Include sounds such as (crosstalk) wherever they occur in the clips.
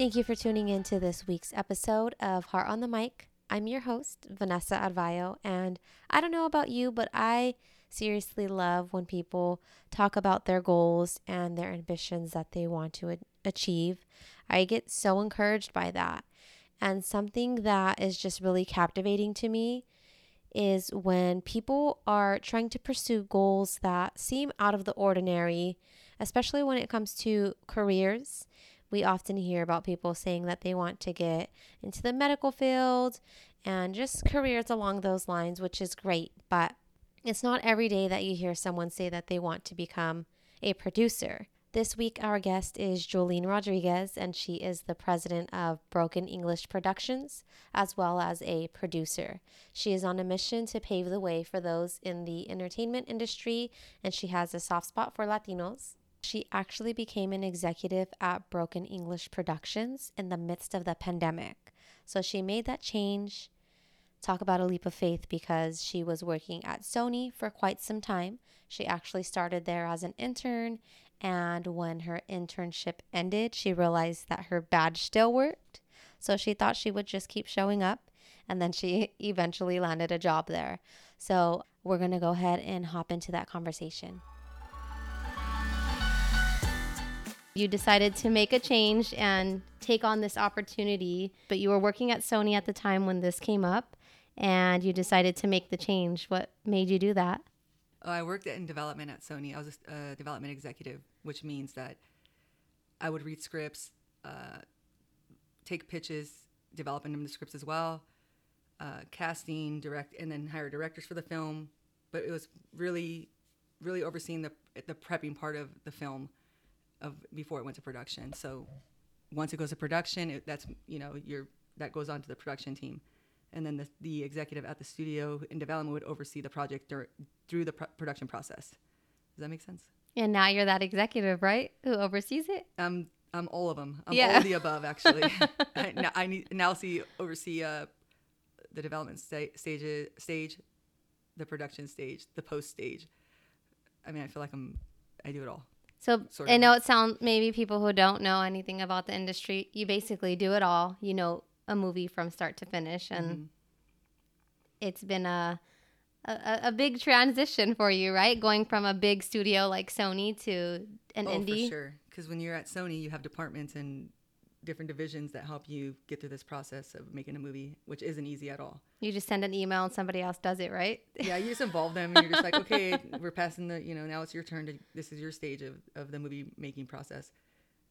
Thank you for tuning in to this week's episode of Heart on the Mic. I'm your host, Vanessa Arvayo, and I don't know about you, but I seriously love when people talk about their goals and their ambitions that they want to achieve. I get so encouraged by that. And something that is just really captivating to me is when people are trying to pursue goals that seem out of the ordinary, especially when it comes to careers. We often hear about people saying that they want to get into the medical field and just careers along those lines, which is great. But it's not every day that you hear someone say that they want to become a producer. This week, our guest is Jolene Rodriguez, and she is the president of Broken English Productions, as well as a producer. She is on a mission to pave the way for those in the entertainment industry, and she has a soft spot for Latinos. She actually became an executive at Broken English Productions in the midst of the pandemic. So she made that change. Talk about a leap of faith because she was working at Sony for quite some time. She actually started there as an intern and when her internship ended, she realized that her badge still worked. So she thought she would just keep showing up. And then she (laughs) eventually landed a job there. So we're going to go ahead and hop into that conversation. You decided to make a change and take on this opportunity, but you were working at Sony at the time when this came up and you decided to make the change. What made you do that? Oh, I worked in development at Sony. I was a development executive, which means that I would read scripts, uh, take pitches, developing them the scripts as well, uh, casting, direct, and then hire directors for the film. But it was really, really overseeing the the prepping part of the film, of before it went to production. So once it goes to production, it, that's you know you're that goes on to the production team and then the, the executive at the studio in development would oversee the project dur- through the pr- production process. Does that make sense? And now you're that executive, right? Who oversees it? Um, I'm all of them. I'm yeah. all of the above, actually. (laughs) I, now, I need now see oversee uh, the development sta- stage, stage, the production stage, the post stage. I mean, I feel like I'm. I do it all. So. I know it sounds maybe people who don't know anything about the industry. You basically do it all. You know a movie from start to finish, and mm-hmm. it's been a, a a big transition for you, right? Going from a big studio like Sony to an oh, indie. for sure. Because when you're at Sony, you have departments and different divisions that help you get through this process of making a movie, which isn't easy at all. You just send an email and somebody else does it, right? Yeah, you just involve them and you're just like, (laughs) okay, we're passing the, you know, now it's your turn to, this is your stage of, of the movie making process.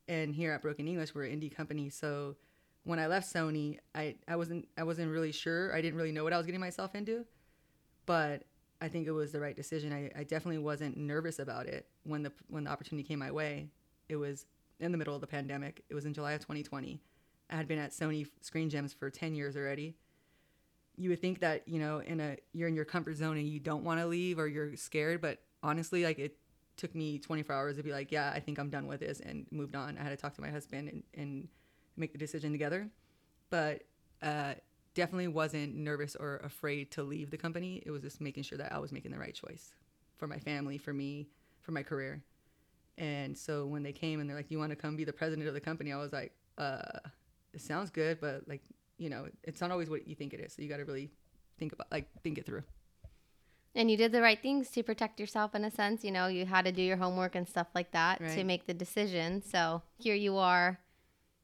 And here at Broken English, we're an indie company. So when I left Sony, I, I wasn't I wasn't really sure. I didn't really know what I was getting myself into, but I think it was the right decision. I, I definitely wasn't nervous about it when the when the opportunity came my way. It was in the middle of the pandemic. It was in July of 2020. I had been at Sony Screen Gems for 10 years already. You would think that you know in a you're in your comfort zone and you don't want to leave or you're scared, but honestly, like it took me 24 hours to be like, yeah, I think I'm done with this and moved on. I had to talk to my husband and, and make the decision together. But uh, definitely wasn't nervous or afraid to leave the company. It was just making sure that I was making the right choice for my family, for me, for my career. And so when they came and they're like, "You want to come be the president of the company?" I was like, "Uh, it sounds good, but like, you know, it's not always what you think it is. So you got to really think about, like, think it through." And you did the right things to protect yourself in a sense. You know, you had to do your homework and stuff like that right. to make the decision. So here you are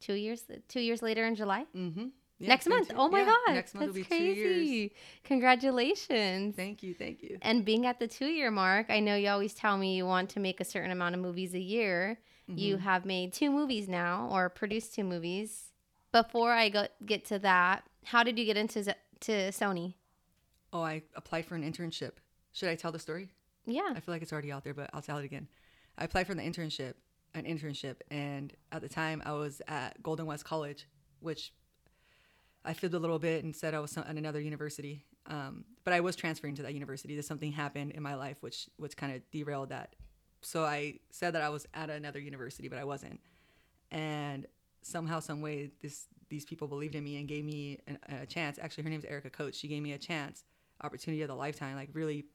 two years two years later in July. Mm-hmm. Yeah, next month. Two, oh my yeah, god. Next month That's will be crazy. Congratulations. Thank you, thank you. And being at the two year mark, I know you always tell me you want to make a certain amount of movies a year. Mm-hmm. You have made two movies now or produced two movies. Before I go get to that, how did you get into to Sony? Oh, I applied for an internship. Should I tell the story? Yeah. I feel like it's already out there, but I'll tell it again. I applied for the internship an internship, and at the time I was at Golden West College, which I fibbed a little bit and said I was at another university. Um, but I was transferring to that university. That something happened in my life which which kind of derailed that. So I said that I was at another university, but I wasn't. And somehow, some way, this these people believed in me and gave me an, a chance. Actually, her name is Erica Coates. She gave me a chance, opportunity of the lifetime. Like really,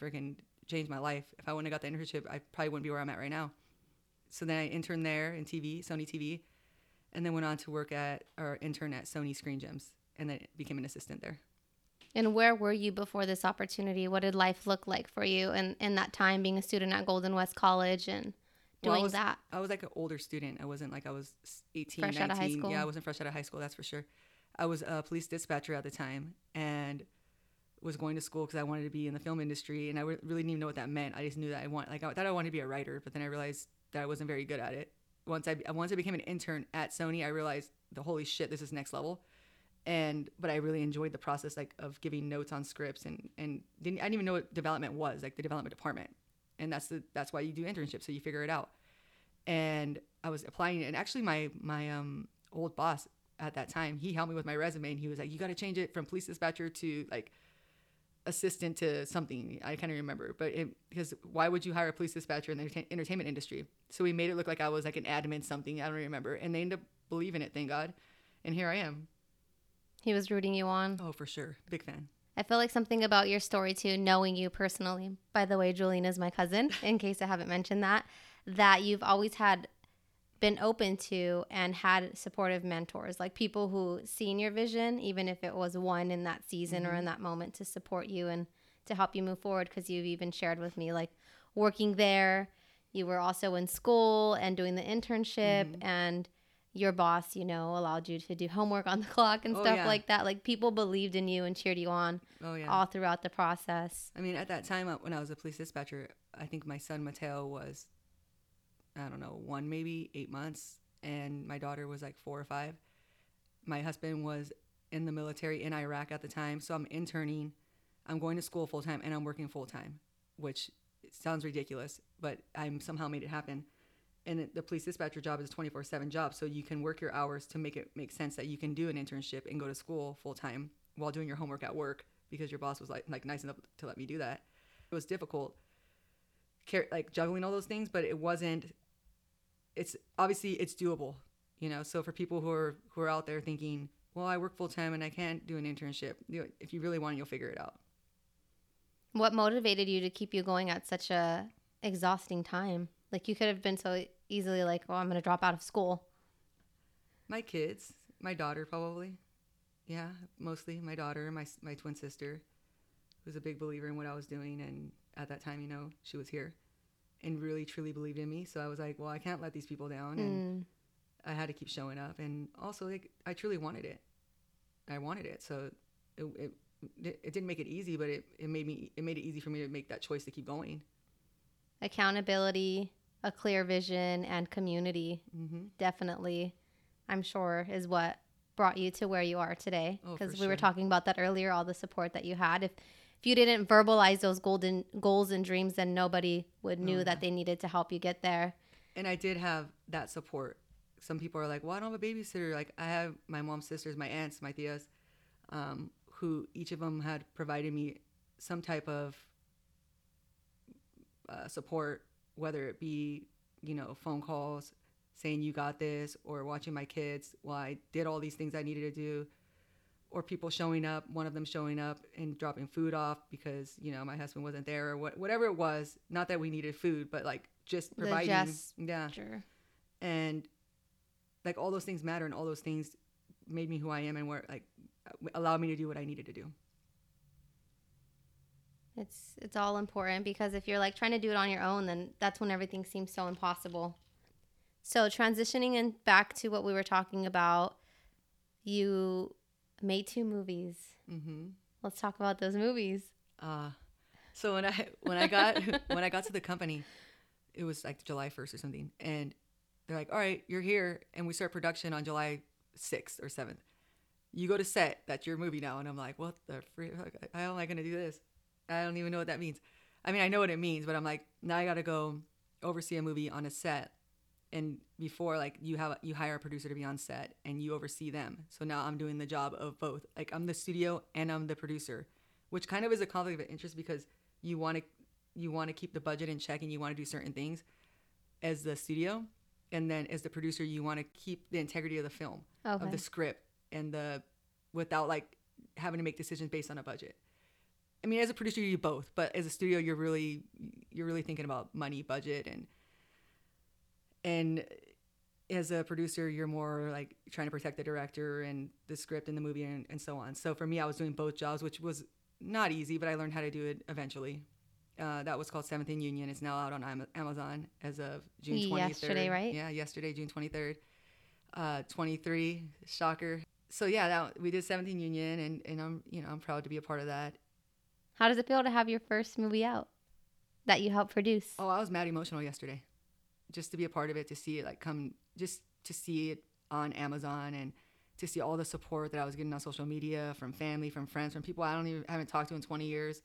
freaking changed my life. If I wouldn't have got the internship, I probably wouldn't be where I'm at right now so then I interned there in TV, Sony TV, and then went on to work at or intern at Sony Screen Gems, and then became an assistant there. And where were you before this opportunity? What did life look like for you and in that time being a student at Golden West College and Well, I doing was- that? I was like an older student. I wasn't like I was s- 18, Fresh 19. out of high school? Yeah, I wasn't fresh out of high school, that's for sure. I was a police dispatcher at the time and was going to school because I wanted to be in the film industry. And I really didn't even know what that meant. I just knew that I want, like, I thought I wanted to be a writer, but then I realized that I wasn't very good at it. Once I, once I became an intern at Sony, I realized the holy shit, this is next level. And, but I really enjoyed the process, like, of giving notes on scripts and, and didn't, I didn't even know what development was, like the development department. And that's the, that's why you do internships. So you figure it out and I was applying it. And actually, my my um old boss at that time, he helped me with my resume, and he was like, "You got to change it from police dispatcher to like assistant to something." I can't remember, but it, because why would you hire a police dispatcher in the entertain- entertainment industry? So we made it look like I was like an admin something. I don't remember, and they ended up believing it. Thank God, and here I am. He was rooting you on. Oh, for sure, big fan. I feel like something about your story too, knowing you personally. By the way, Jolene is my cousin, in case I haven't mentioned that, that you've always had been open to and had supportive mentors, like people who seen your vision, even if it was one in that season or in that moment to support you and to help you move forward. Because you've even shared with me, like working there, you were also in school and doing the internship and your boss, you know, allowed you to do homework on the clock and Oh, stuff yeah. like that. Like people believed in you and cheered you on Oh yeah. all throughout the process. I mean, at that time uh, when I was a police dispatcher, I think my son Mateo was, I don't know, one maybe eight months, and my daughter was like four or five. My husband was in the military in Iraq at the time, so I'm interning, I'm going to school full time, and I'm working full time, which sounds ridiculous, but I'm somehow made it happen. And the police dispatcher job is a 24/7 job, so you can work your hours to make it make sense that you can do an internship and go to school full time while doing your homework at work because your boss was like like nice enough to let me do that. It was difficult, like juggling all those things, but it wasn't. It's obviously it's doable, you know. So for people who are who are out there thinking, well, I work full time and I can't do an internship. You know, if you really want, it, you'll figure it out. What motivated you to keep you going at such a exhausting time? Like you could have been so easily like, "Oh, I'm going to drop out of school." My kids, my daughter probably, yeah, mostly my daughter, my my twin sister, who's a big believer in what I was doing, and at that time, you know, she was here, and really truly believed in me. So I was like, well, I can't let these people down, and Mm. I had to keep showing up, and also like I truly wanted it. I wanted it, so it it, it didn't make it easy, but it, it made me it made it easy for me to make that choice to keep going. Accountability, a clear vision, and community Mm-hmm. definitely, I'm sure, is what brought you to where you are today. Oh, Because we were talking about that earlier, all the support that you had. If if you didn't verbalize those golden goals and dreams, then nobody would knew that they needed to help you get there. and I did have that support. Some people are like, "Well, I don't I have a babysitter." Like I have my mom's sisters, my aunts, my tias, um, who each of them had provided me some type of uh, support, whether it be you know phone calls saying you got this, or watching my kids while I did all these things I needed to do, or people showing up. One of them showing up and dropping food off because you know my husband wasn't there, or what, whatever it was. Not that we needed food, but like just providing. yeah Sure. and like all those things matter and all those things made me who i am and where like allowed me to do what i needed to do It's it's all important because if you're like trying to do it on your own, then that's when everything seems so impossible. So transitioning in back to what we were talking about, you made two movies. mm-hmm. Let's talk about those movies. uh so when i (laughs) when i got when i got to the company it was like july 1st or something and they're like all right you're here and we start production on july 6th or 7th you go to set that's your movie now and i'm like what the free how am i going to do this i don't even know what that means i mean i know what it means but i'm like now i got to go oversee a movie on a set and before like you have you hire a producer to be on set and you oversee them. So now i'm doing the job of both. Like i'm the studio and i'm the producer which kind of is a conflict of interest because you want to you want to keep the budget in check and you want to do certain things as the studio. And then as the producer you want to keep the integrity of the film Okay. of the script and the without like having to make decisions based on a budget. I mean as a producer you do both but as a studio you're really you're really thinking about money budget and and as a producer, you're more like trying to protect the director and the script and the movie and, and so on. So for me, I was doing both jobs, which was not easy, but I learned how to do it eventually. Uh, that was called Seventh and Union. It's now out on Amazon as of June 23rd. Yesterday, right? Yeah, yesterday, June 23rd. Uh, 23, shocker. So yeah, that, we did Seventh and Union, and, and I'm you know I'm proud to be a part of that. How does it feel to have your first movie out that you helped produce? Oh, I was mad emotional yesterday, just to be a part of it, to see it like come, just to see it on Amazon and to see all the support that I was getting on social media from family, from friends, from people I don't even haven't talked to in 20 years,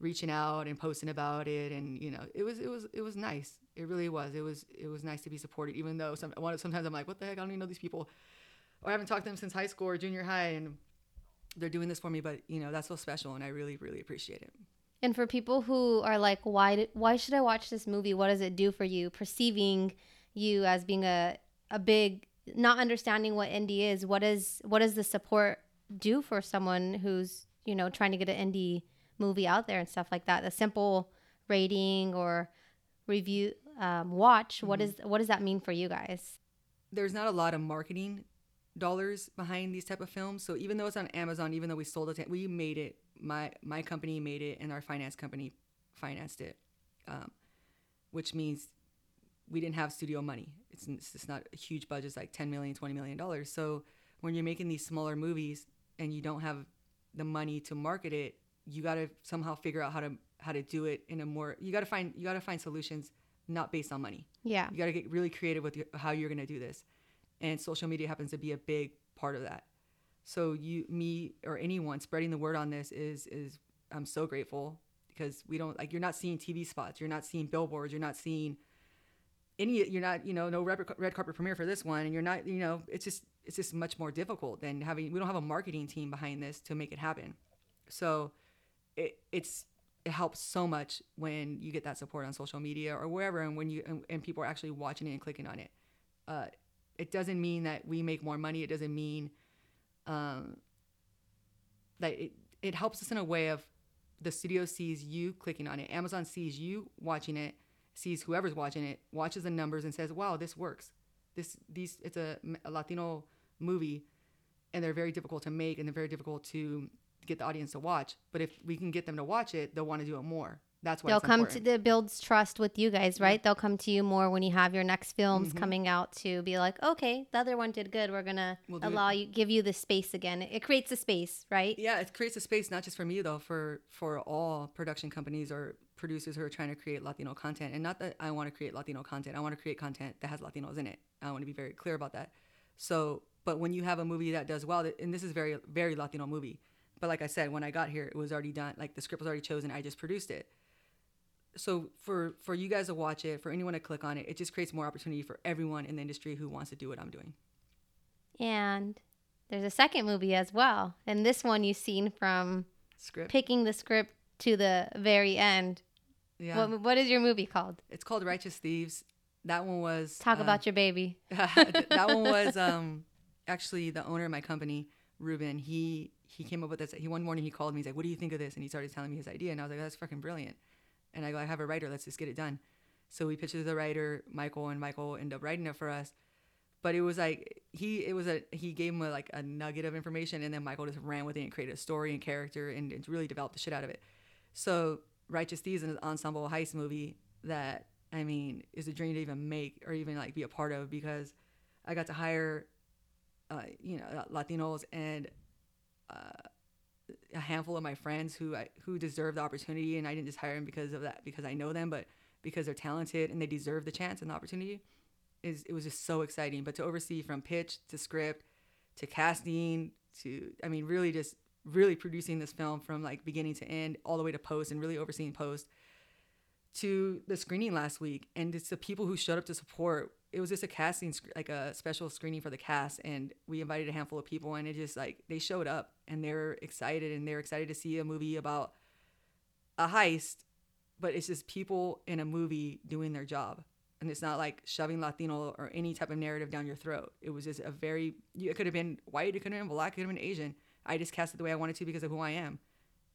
reaching out and posting about it, and you know, it was it was it was nice. It really was. It was it was nice to be supported, even though some sometimes I'm like, what the heck? I don't even know these people, or I haven't talked to them since high school or junior high, and they're doing this for me. But you know, that's so special, and I really really appreciate it. And for people who are like, why did, why should I watch this movie? What does it do for you? Perceiving you as being a a big not understanding what indie is. What is what does the support do for someone who's you know trying to get an indie movie out there and stuff like that? A simple rating or review um, watch. What is what does that mean for you guys? there's not a lot of marketing dollars behind these type of films. So even though it's on Amazon, even though we sold it, we made it. My my company made it, and our finance company financed it, um, which means we didn't have studio money. It's it's not a huge budget. It's like 10 million, 20 million dollars. So when you're making these smaller movies and you don't have the money to market it, you got to somehow figure out how to how to do it in a more. You got to find you got to find solutions not based on money. Yeah. You got to get really creative with your, how you're going to do this. And social media happens to be a big part of that. So you, me, or anyone spreading the word on this is is I'm so grateful because we don't like you're not seeing TV spots, you're not seeing billboards, you're not seeing any, you're not you know no red, red carpet premiere for this one, and you're not you know it's just it's just much more difficult than having we don't have a marketing team behind this to make it happen. So it it's it helps so much when you get that support on social media or wherever and when you and, and people are actually watching it and clicking on it. Uh, it doesn't mean that we make more money. It doesn't mean um, that it, it helps us in a way of the studio sees you clicking on it amazon sees you watching it sees whoever's watching it watches the numbers and says wow this works this these it's a, a latino movie and they're very difficult to make and they're very difficult to get the audience to watch. But if we can get them to watch it, they'll want to do it more. That's why They'll come important. to the builds trust with you guys, right? They'll come to you more when you have your next films Mhm. coming out to be like, okay, the other one did good. We're gonna We'll do it. allow you, give you the space again. It creates a space, right? yeah, it creates a space not just for me though, for for all production companies or producers who are trying to create Latino content. And not that I want to create Latino content. I want to create content that has Latinos in it. I want to be very clear about that. So, but when you have a movie that does well, and this is very very Latino movie. But like I said, when I got here, it was already done. Like the script was already chosen. I just produced it. So for for you guys to watch it, for anyone to click on it, it just creates more opportunity for everyone in the industry who wants to do what I'm doing. And there's a second movie as well. And this one you've seen from Script. picking the script to the very end. Yeah. What, what is your movie called? It's called Righteous Thieves. That one was Talk about your baby. (laughs) that one was um actually the owner of my company, Ruben. He he came up with this. He one morning he called me. He's like, "What do you think of this?" And he started telling me his idea, and I was like, "That's fucking brilliant." And I go, "I have a writer. Let's just get it done." So we pitched to the writer, Michael, and Michael ended up writing it for us. But it was like he it was a he gave him a, like a nugget of information, and then Michael just ran with it and created a story and character, and, and really developed the shit out of it. So Righteous Thieves is an ensemble heist movie that I mean is a dream to even make or even like be a part of because I got to hire uh, you know Latinos and uh, a handful of my friends who I, who deserve the opportunity, and I didn't just hire them because of that because I know them, but because they're talented and they deserve the chance and the opportunity. Is it was just so exciting. But to oversee from pitch to script to casting to I mean really just really producing this film from like beginning to end all the way to post and really overseeing post to the screening last week and it's the people who showed up to support it was just a casting sc- like a special screening for the cast and we invited a handful of people and it just like they showed up and they're excited and they're excited to see a movie about a heist but it's just people in a movie doing their job and it's not like shoving latino or any type of narrative down your throat it was just a very it could have been white it could have been black it could have been asian i just cast it the way i wanted to because of who i am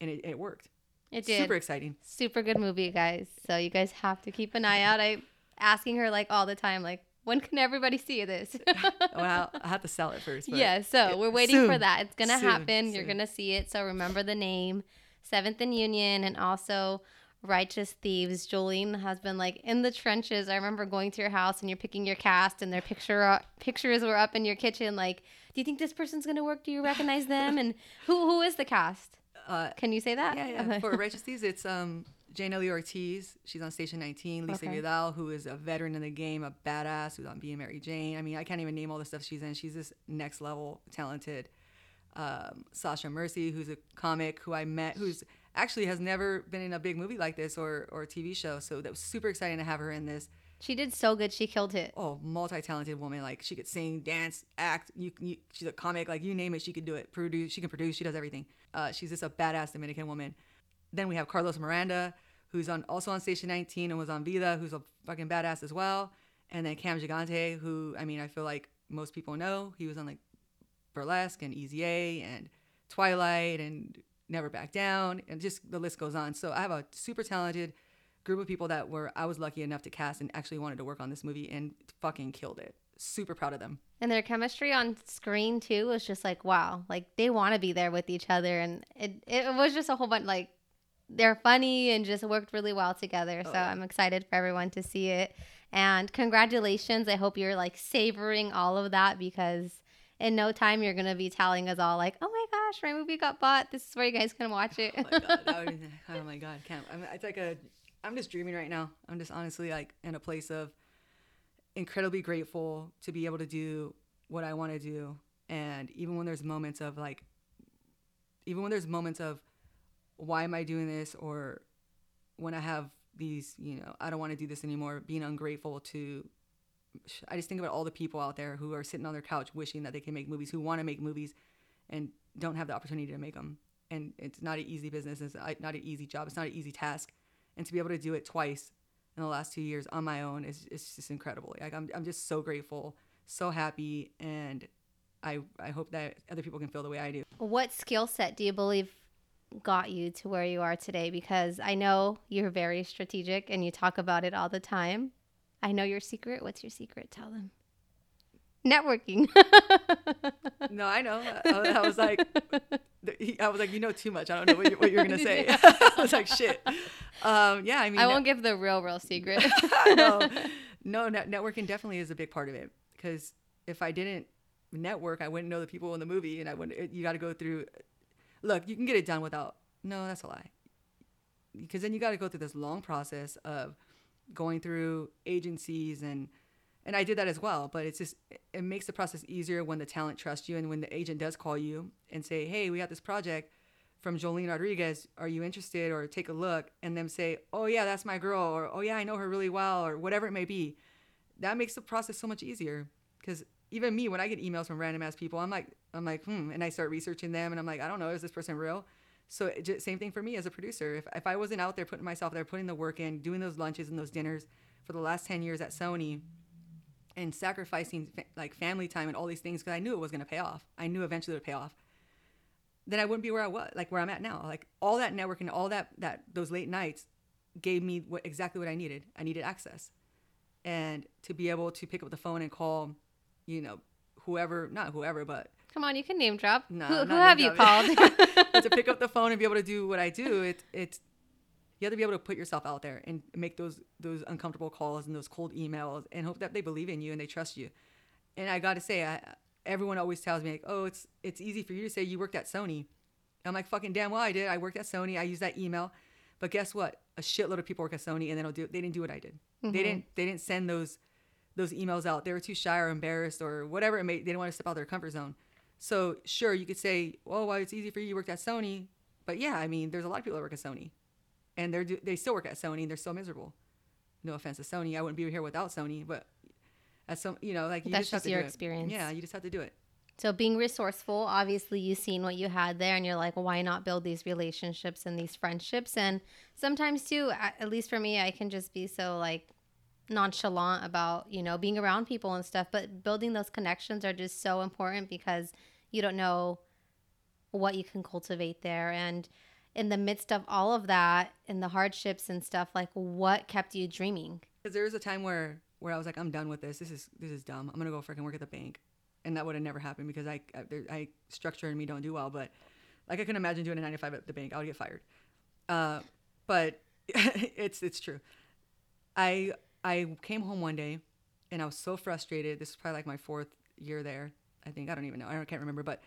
and it, it worked It did. super exciting Super good movie, guys. So you guys have to keep an eye out. I asking her like all the time, like, when can everybody see this? (laughs) well, I have to sell it first. Yeah, so we're waiting soon. for that. It's gonna Soon, happen. You're gonna see it. So remember the name, Seventh and Union, and also Righteous Thieves. Jolene has been like in the trenches. I remember going to your house and you're picking your cast, and their picture pictures were up in your kitchen. Like, do you think this person's gonna work? Do you recognize them? And who who is the cast? Uh, Can you say that? yeah, yeah. For Righteous Thieves, it's um, Jaina Lee Ortiz. She's on Station 19. Lisa Okay. Vidal, who is a veteran in the game, a badass, who's on Being Mary Jane. I mean, I can't even name all the stuff she's in. She's this next level talented. Um, Sasha Merci, who's a comic who I met, who's actually has never been in a big movie like this or or TV show. So that was super exciting to have her in this. She did so good. She killed it. oh, multi-talented woman. Like she could sing, dance, act. You, you she's a comic. Like you name it, she could do it. Produce, she can produce. She does everything. Uh, she's just a badass Dominican woman. Then we have Carlos Miranda, who's on also on Station 19 and was on Vida, who's a fucking badass as well. And then Cam Gigandet, who I mean, I feel like most people know. He was on like Burlesque and Easy A and Twilight and Never Back Down, and just the list goes on. So I have a super talented group of people that were I was lucky enough to cast and actually wanted to work on this movie and fucking killed it. Super proud of them. And their chemistry on screen too was just like wow, like they want to be there with each other, and it it was just a whole bunch like they're funny and just worked really well together. Oh, so Oh, yeah. I'm excited for everyone to see it. And congratulations! I hope you're like savoring all of that because in no time you're gonna be telling us all like, oh my gosh, my movie got bought. This is where you guys can watch it. Oh my god, that would, (laughs) oh my god, can't. I'm, it's like a. I'm just dreaming right now. I'm just honestly like in a place of incredibly grateful to be able to do what I want to do, and even when there's moments of like, even when there's moments of, why am I doing this, or when I have these, you know, I don't want to do this anymore, being ungrateful to. I just think about all the people out there who are sitting on their couch wishing that they can make movies, who want to make movies, and don't have the opportunity to make them and it's not an easy business. It's not an easy job. It's not an easy task. And to be able to do it twice in the last two years on my own is it's just incredible. Like I'm, I'm just so grateful, so happy, and I, I hope that other people can feel the way I do. what skill set do you believe got you to where you are today? Because I know you're very strategic and you talk about it all the time. I know your secret. What's your secret? Tell them. Networking. (laughs) No, I know. I, I was like, (laughs) I was like, you know too much. I don't know what, you, what you're gonna say. (laughs) I was like, shit. Um, yeah, I mean, I won't give the real, real secret. no, no, networking definitely is a big part of it because if I didn't network, I wouldn't know the people in the movie, and I wouldn't. You got to go through. Look, you can get it done without. No, that's a lie. Because then you got to go through this long process of going through agencies and and I did that as well. But it's just it makes the process easier when the talent trusts you and when the agent does call you and say, "Hey, we got this project." From Jolene Rodriguez, are you interested? Or take a look, and them say, "Oh yeah, that's my girl," or "Oh yeah, I know her really well," or whatever it may be that makes the process so much easier because even me when i get emails from random ass people i'm like i'm like hmm and i start researching them and i'm like i don't know is this person real? So just, same thing for me as a producer. If, if i wasn't out there putting myself there putting the work in doing those lunches and those dinners for the last 10 years at sony and sacrificing fa- like family time and all these things because i knew it was going to pay off. I knew eventually it would pay off. Then i wouldn't be where i was like where i'm at now. Like all that networking all that that those late nights gave me what exactly what i needed. I needed access. And to be able to pick up the phone and call, you know, whoever, not whoever, but Come on, you can name drop. No, who who have you called? (laughs) to pick up (laughs) the phone and be able to do what I do, it, it's, you have to be able to put yourself out there and make those those uncomfortable calls and those cold emails and hope that they believe in you and they trust you. And I got to say, I, everyone always tells me like, "Oh, it's it's easy for you to say you worked at Sony." I'm like, "Fucking damn well I did. I worked at Sony. I used that email." But guess what? A shitload of people work at Sony and they don't do they didn't do what I did. They mm-hmm. didn't they didn't send those those emails out. They were too shy or embarrassed or whatever it may. They didn't want to step out their comfort zone. So sure, you could say, "Oh, well, it's easy for you. You worked at Sony." But yeah, I mean, there's a lot of people that work at Sony, and they're they still work at Sony, and they're still miserable. No offense to Sony, I wouldn't be here without Sony, but as some, you know, like you That's just have just your do it. experience. Yeah, you just have to do it. So being resourceful, obviously you've seen what you had there and you're like, why not build these relationships and these friendships? And sometimes too, at least for me, I can just be so like nonchalant about, you know, being around people and stuff, but building those connections are just so important because you don't know what you can cultivate there and in the midst of all of that and the hardships and stuff like what kept you dreaming Because there was a time where where I was like, I'm done with this. This is this is dumb. I'm gonna go freaking work at the bank, and that would have never happened because I I, I structure and me don't do well. But like I can imagine doing a 95 at the bank, I would get fired. Uh, but (laughs) it's it's true. I I came home one day, and I was so frustrated. This is probably like my fourth year there. I think I don't even know. I don't, can't remember, but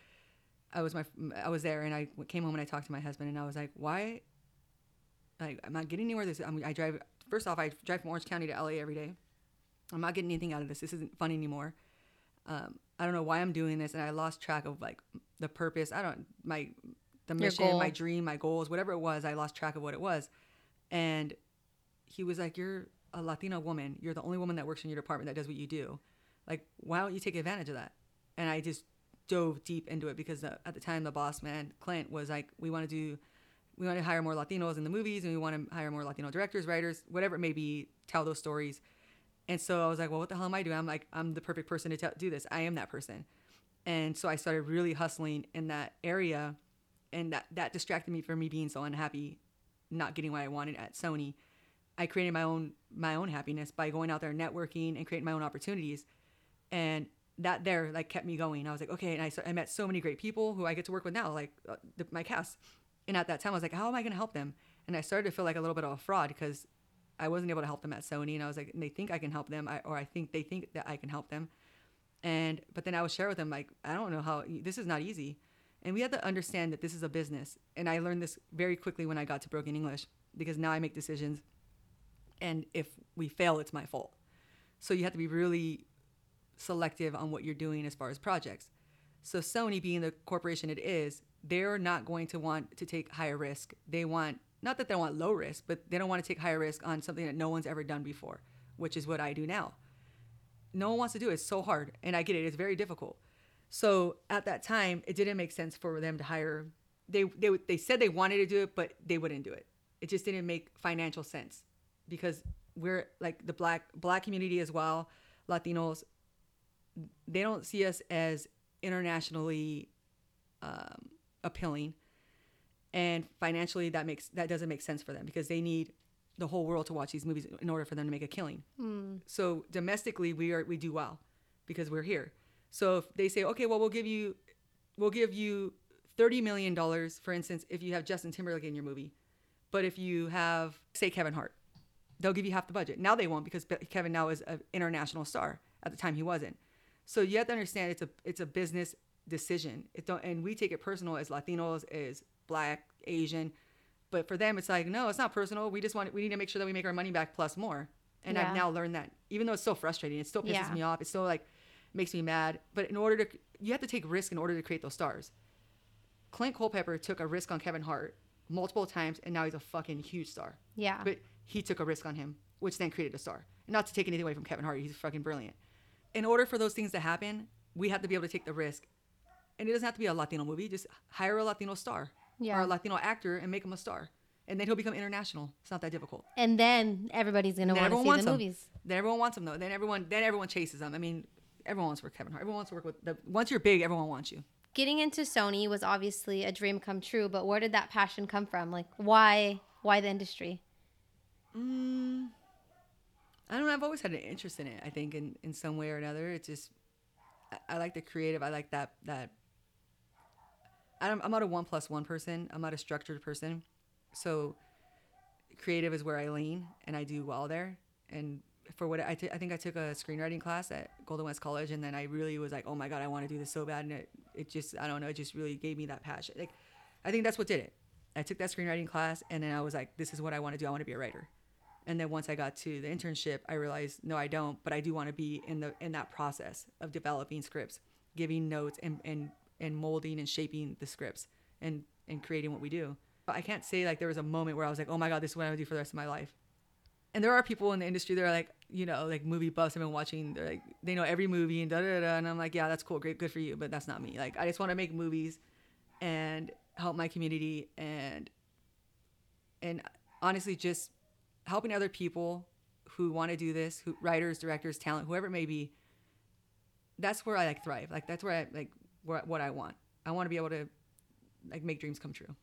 I was my I was there, and I came home and I talked to my husband, and I was like, why? Like I'm not getting anywhere. This I'm, I drive. First off, I drive from Orange County to LA every day. I'm not getting anything out of this. This isn't fun anymore. Um, I don't know why I'm doing this, and I lost track of like the purpose. I don't my the mission, my dream, my goals, whatever it was. I lost track of what it was, and he was like, "You're a Latina woman. You're the only woman that works in your department that does what you do. Like, why don't you take advantage of that?" And I just dove deep into it because the, at the time the boss man Clint was like, "We want to do." We want to hire more Latinos in the movies, and we want to hire more Latino directors, writers, whatever it may be, tell those stories. And so I was like, well, what the hell am I doing? I'm like, I'm the perfect person to tell do this. I am that person. And so I started really hustling in that area. And that, that distracted me from me being so unhappy, not getting what I wanted at Sony. I created my own my own happiness by going out there networking and creating my own opportunities. And that there like kept me going. I was like, okay. And I, I met so many great people who I get to work with now, like uh, the, my cast. And at that time, I was like, how am I going to help them? And I started to feel like a little bit of a fraud because I wasn't able to help them at Sony, and I was like, they think I can help them, I, or I think they think that I can help them, and but then I would share with them like, I don't know how this is not easy, and we had to understand that this is a business, and I learned this very quickly when I got to Broken English because now I make decisions, and if we fail, it's my fault. So you have to be really selective on what you're doing as far as projects. So Sony, being the corporation it is, they're not going to want to take higher risk. They want not that they want low risk, but they don't want to take higher risk on something that no one's ever done before, which is what I do now. No one wants to do it. It's so hard, and I get it. It's very difficult. So at that time, it didn't make sense for them to hire. They they they said they wanted to do it, but they wouldn't do it. It just didn't make financial sense because we're like the black black community as well, Latinos. They don't see us as internationally um, appealing and financially that makes that doesn't make sense for them because they need the whole world to watch these movies in order for them to make a killing. So domestically we are we do well because we're here. So if they say, okay, well we'll give you we'll give you thirty million dollars, for instance, if you have Justin Timberlake in your movie, but if you have say Kevin Hart, they'll give you half the budget. Now they won't because Kevin now is an international star. At the time he wasn't. So you have to understand it's a it's a business decision. It don't and we take it personal as Latinos, as Black, Asian, but for them it's like no, it's not personal. We just want we need to make sure that we make our money back plus more. And Yeah. I've now learned that even though it's so frustrating, it still pisses Yeah. me off. It still like makes me mad. But in order to you have to take risk in order to create those stars. Clint Culpepper took a risk on Kevin Hart multiple times, and now he's a fucking huge star. Yeah. But he took a risk on him, which then created a star. Not to take anything away from Kevin Hart, he's fucking brilliant. In order for those things to happen, we have to be able to take the risk. And it doesn't have to be a Latino movie, just hire a Latino star Yeah. or a Latino actor and make him a star. And then he'll become international. It's not that difficult. and then everybody's gonna want to see the him. movies. Then everyone wants him though. Then everyone then everyone chases him. I mean, everyone wants to work with Kevin Hart. Everyone wants to work with the once you're big, everyone wants you. Getting into Sony was obviously a dream come true, but where did that passion come from? Like, why? Why the industry? Mm, I don't know. I've always had an interest in it. I think in, in some way or another. It's just I, I like the creative. I like that that. I'm, I'm not a one plus one person. I'm not a structured person, so creative is where I lean, and I do well there. And for what I, t- I think I took a screenwriting class at Golden West College, and then I really was like, oh my god, I want to do this so bad, and it, it just I don't know, it just really gave me that passion. Like, I think that's what did it. I took that screenwriting class, and then I was like, this is what I want to do. I want to be a writer. And then once I got to the internship, I realized no, I don't, but I do want to be in the in that process of developing scripts, giving notes, and and and molding and shaping the scripts, and and creating what we do. But I can't say like there was a moment where I was like, oh my god, this is what I would do for the rest of my life. And there are people in the industry that are like, you know, like movie buffs. I've been watching, they're like, they know every movie and da da da. And I'm like, yeah, that's cool, great, good for you. But that's not me. Like, I just want to make movies and help my community and and honestly, just helping other people who want to do this, who writers, directors, talent, whoever it may be. That's where I like thrive. Like that's where I like where, what I want. I want to be able to like make dreams come true.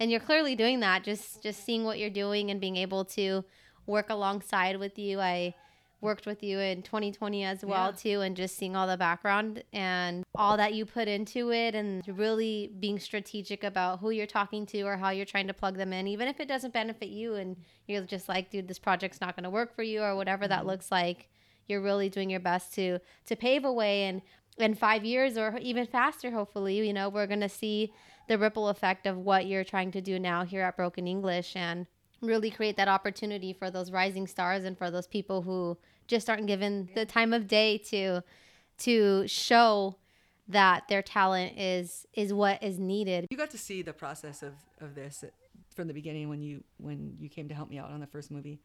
And you're clearly doing that. Just just seeing what you're doing and being able to work alongside with you. I worked with you in 2020 as well Yeah. too and just seeing all the background and all that you put into it and really being strategic about who you're talking to or how you're trying to plug them in even if it doesn't benefit you and you're just like dude this project's not going to work for you or whatever that mm-hmm. looks like you're really doing your best to to pave a way and in 5 years or even faster hopefully you know we're going to see the ripple effect of what you're trying to do now here at Broken English and really create that opportunity for those rising stars and for those people who just aren't given the time of day to to show that their talent is is what is needed. You got to see the process of, of this from the beginning when you when you came to help me out on the first movie,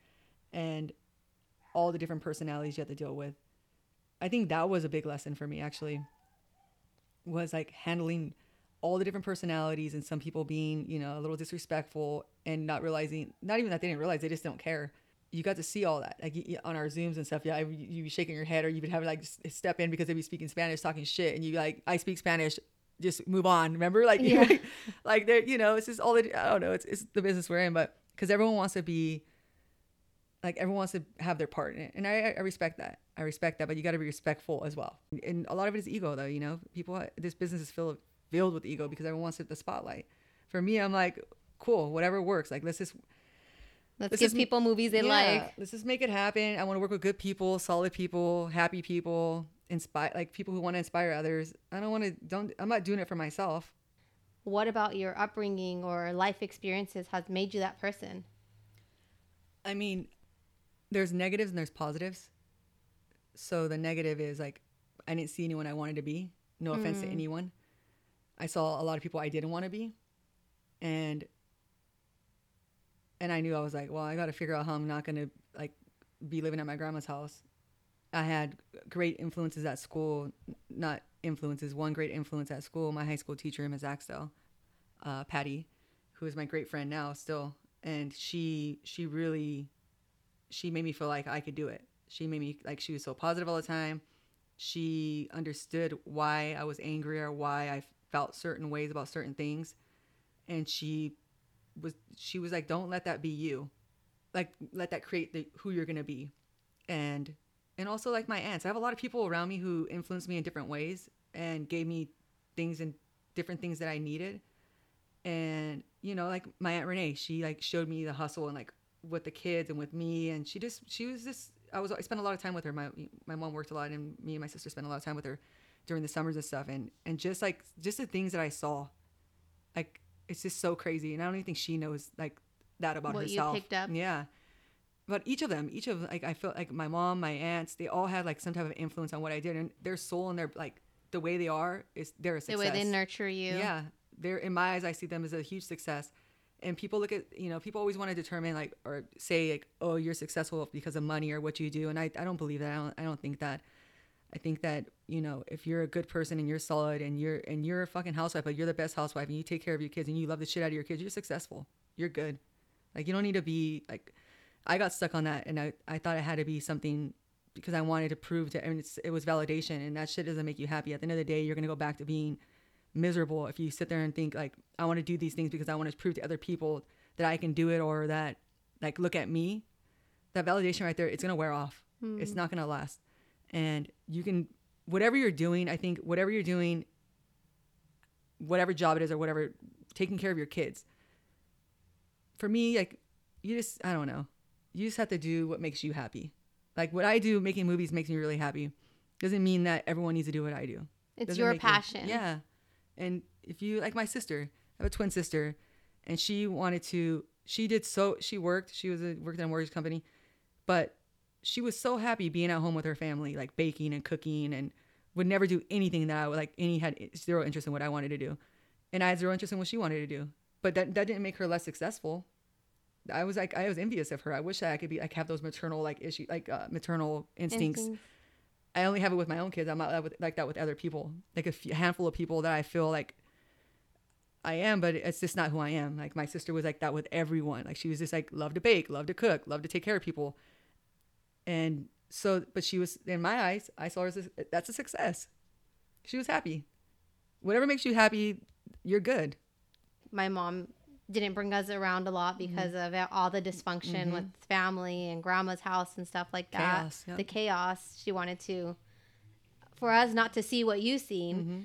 and all the different personalities you had to deal with. I think that was a big lesson for me actually. Was like handling all the different personalities and some people being you know a little disrespectful and not realizing not even that they didn't realize they just don't care. You got to see all that like on our zooms and stuff. Yeah, you be shaking your head or you would have like step in because they'd be speaking Spanish, talking shit, and you be like I speak Spanish just move on. Remember, like, Yeah. (laughs) like they're, you know, it's just all the, I don't know, it's, it's the business we're in, but because everyone wants to be, like, everyone wants to have their part in it. And I, I respect that. I respect that, but you got to be respectful as well. And a lot of it is ego, though, you know, people, this business is filled, filled with ego because everyone wants the spotlight. For me, I'm like, cool, whatever works. Like, let's just, Let's This give is- people movies they yeah, like. let's just make it happen. I want to work with good people, solid people, happy people, inspire, like people who want to inspire others. I don't want to, don't, I'm not doing it for myself. What about your upbringing or life experiences has made you that person? I mean, there's negatives and there's positives. So the negative is like, I didn't see anyone I wanted to be. No offense to mm. anyone. I saw a lot of people I didn't want to be, and and I knew I was like, well, I got to figure out how I'm not gonna like be living at my grandma's house. I had great influences at school, not influences. One great influence at school, my high school teacher, Ms. Axtell, uh, Patty, who is my great friend now still, and she she really she made me feel like I could do it. She made me like she was so positive all the time. She understood why I was angry or why I felt certain ways about certain things, and she was she was like, "Don't let that be you, like let that create the who you're gonna be," and and also like my aunts. I have a lot of people around me who influenced me in different ways and gave me things and different things that I needed. And you know, like my aunt Renee, she like showed me the hustle and like with the kids and with me, and she just she was just I was I spent a lot of time with her. My my mom worked a lot, and me and my sister spent a lot of time with her during the summers and stuff. And and just like just the things that I saw, like it's just so crazy. And I don't even think she knows like that about What you herself. picked up. Yeah. But each of them, each of like I felt like my mom, my aunts, they all had like some type of influence on what I did, and their soul and their like the way they are is they're a success. The way they nurture you. Yeah, they're in my eyes. I see them as a huge success, and people look at you know people always want to determine like or say like oh you're successful because of money or what you do, and I I don't believe that. I don't I don't think that. I think that you know if you're a good person and you're solid and you're and you're a fucking housewife, but you're the best housewife and you take care of your kids and you love the shit out of your kids, you're successful. You're good. Like you don't need to be like. I got stuck on that, and I I thought it had to be something because I wanted to prove to. I mean, it's, it was validation, and that shit doesn't make you happy. At the end of the day, you're gonna go back to being miserable if you sit there and think like I want to do these things because I want to prove to other people that I can do it or that like look at me. That validation right there, it's gonna wear off. It's hmm. not gonna last, and you can whatever you're doing. I think whatever you're doing, whatever job it is or whatever, taking care of your kids. For me, like you just I don't know, you just have to do what makes you happy. Like what I do, making movies makes me really happy. Doesn't mean that everyone needs to do what I do. It's Doesn't your make me- passion. yeah. And if you like my sister, I have a twin sister, and she wanted to. She did so. She worked. She was a, worked in a mortgage company, but she was so happy being at home with her family, like baking and cooking, and would never do anything that I would like. Any had zero interest in what I wanted to do, and I had zero interest in what she wanted to do. But that that didn't make her less successful. I was like I was envious of her. I wish that I could be like have those maternal like issue like uh, maternal instincts. I only have it with my own kids. I'm not with, like that with other people. Like a few, handful of people that I feel like I am, but it's just not who I am. Like my sister was like that with everyone. Like she was just like love to bake, love to cook, love to take care of people. And so, but she was in my eyes. I saw her as a, that's a success. She was happy. Whatever makes you happy, you're good. my mom didn't bring us around a lot mm-hmm. because of all the dysfunction mm-hmm. with family and grandma's house and stuff like that. Chaos, yep. The chaos. She wanted to, for us not to see what you've seen. Mm-hmm.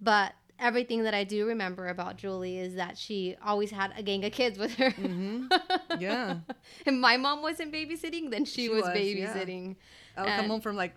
But everything that I do remember about Julie is that she always had a gang of kids with her. Yeah. (laughs) and my mom wasn't babysitting, then she, She was, was, yeah. babysitting. I would come home from like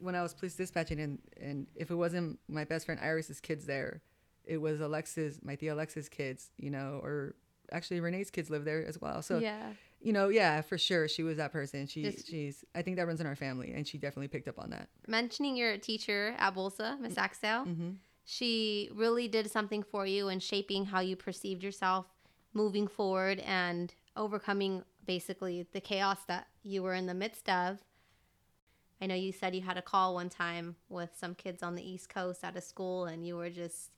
when I was police dispatching, and and if it wasn't my best friend Iris's kids there, it was Alexa's, my tia Alexa's kids, you know, or actually Renee's kids live there as well. So yeah. you know, yeah, for sure, she was that person. She Just- she's I think that runs in our family, and she definitely picked up on that. mentioning your teacher at Bolsa, Miss Axel, Mm-hmm. She really did something for you in shaping how you perceived yourself moving forward and overcoming basically the chaos that you were in the midst of. I know you said you had a call one time with some kids on the East Coast at a school and you were just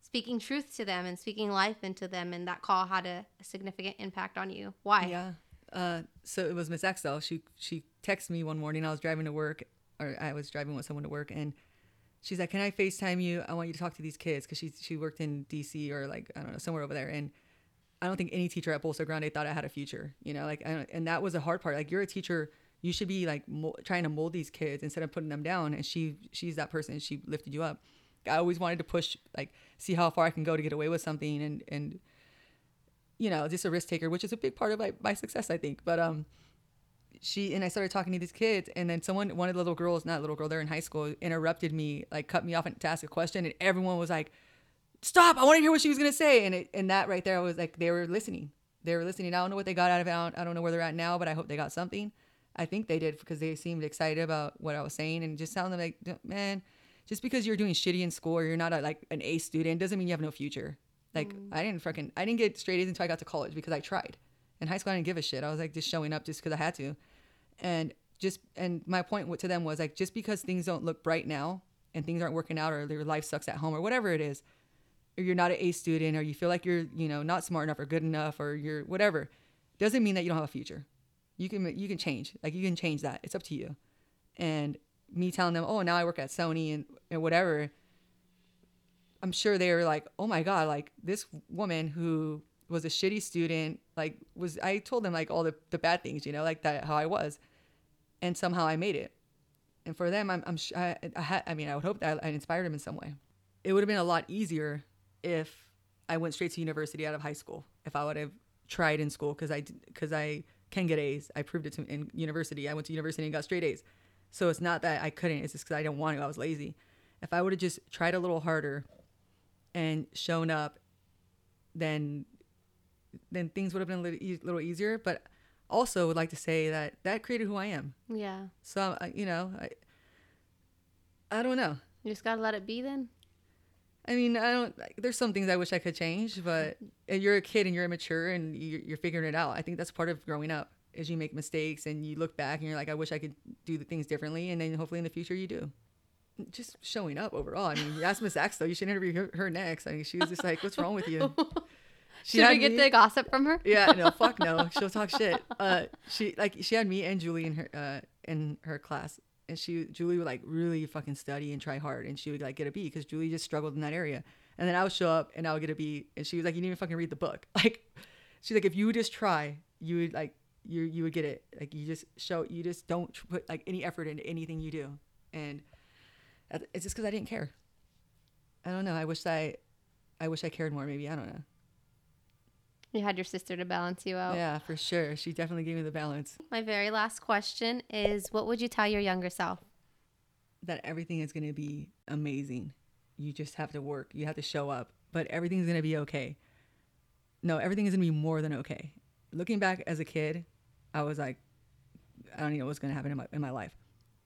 speaking truth to them and speaking life into them and that call had a, a significant impact on you. Why? Yeah. Uh, so it was Miss Axel. She she texted me one morning. I was driving to work, or I was driving with someone to work, and she's like, "Can I Facetime you? I want you to talk to these kids because she she worked in D.C. or like I don't know somewhere over there." And I don't think any teacher at Bolsa Grande thought I had a future. You know, like and that was a hard part. Like you're a teacher, you should be like mo- trying to mold these kids instead of putting them down. And she she's that person. She lifted you up. I always wanted to push, like, see how far I can go to get away with something, and and you know, just a risk taker, which is a big part of my, my success, I think. But um, she and I started talking to these kids, and then someone, one of the little girls, not a little girl, they're in high school, interrupted me, like cut me off and to ask a question, and everyone was like, "Stop! I want to hear what she was gonna say." And it, and that right there I was like they were listening. They were listening. I don't know what they got out of it. I don't, I don't know where they're at now, but I hope they got something. I think they did because they seemed excited about what I was saying, and just sounded like, man, just because you're doing shitty in school or you're not a, like an A student doesn't mean you have no future. Like mm. I didn't fucking I didn't get straight A's until I got to college because I tried. In high school, I didn't give a shit. I was like just showing up just because I had to, and just and my point to them was like just because things don't look bright now and things aren't working out or your life sucks at home or whatever it is, or you're not an A student or you feel like you're you know not smart enough or good enough or you're whatever, doesn't mean that you don't have a future. You can you can change like you can change that. It's up to you. And me telling them, oh, now I work at Sony and, and whatever. I'm sure they were like, oh my God, like this woman who was a shitty student, like was, I told them like all the, the bad things, you know, like that, how I was. And somehow I made it. And for them, I'm, I'm, sh- I, I, had, I mean, I would hope that I inspired them in some way. It would have been a lot easier if I went straight to university out of high school, if I would have tried in school, because I, because I can get A's. I proved it to in university. I went to university and got straight A's. So it's not that I couldn't, it's just because I didn't want to. I was lazy. If I would have just tried a little harder and shown up, then then things would have been a little, e- little easier. But also would like to say that that created who I am. Yeah. So uh, you know, I I don't know. You just got to let it be then. I mean, I don't. There's some things I wish I could change, but and you're a kid and you're immature and you're, you're figuring it out. I think that's part of growing up. Is you make mistakes and you look back and you're like, I wish I could do the things differently, and then hopefully in the future you do. Just showing up overall. I mean, you asked Miss Axe though. You should interview her, her next. I mean, she was just like, "What's wrong with you?" (laughs) (laughs) She Should we get me- the gossip from her? yeah, no, (laughs) fuck no. She'll talk shit. Uh, she like she had me and Julie in her uh in her class, and she Julie would like really fucking study and try hard, and she would like get a B because Julie just struggled in that area. And then I would show up and I would get a B, and she was like, "You didn't even fucking read the book." (laughs) Like, she's like, "If you would just try, you would like you you would get it. Like you just show you just don't put like any effort into anything you do." And it's just because I didn't care. I don't know. I wish I, I wish I cared more. Maybe I don't know. You had your sister to balance you out. Yeah, for sure. She definitely gave me the balance. My very last question is what would you tell your younger self? that everything is going to be amazing. You just have to work. You have to show up, but everything's going to be okay. No, everything is going to be more than okay. Looking back as a kid, I was like, I don't even know what's going to happen in my, in my life.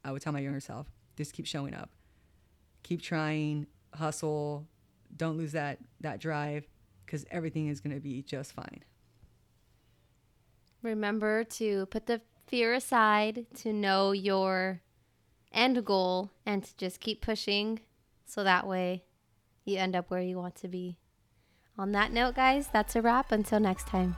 I would tell my younger self, just keep showing up, keep trying, hustle, don't lose that, that drive because everything is going to be just fine. Remember to put the fear aside, to know your end goal, and to just keep pushing so that way you end up where you want to be. On that note, guys, that's a wrap. Until next time.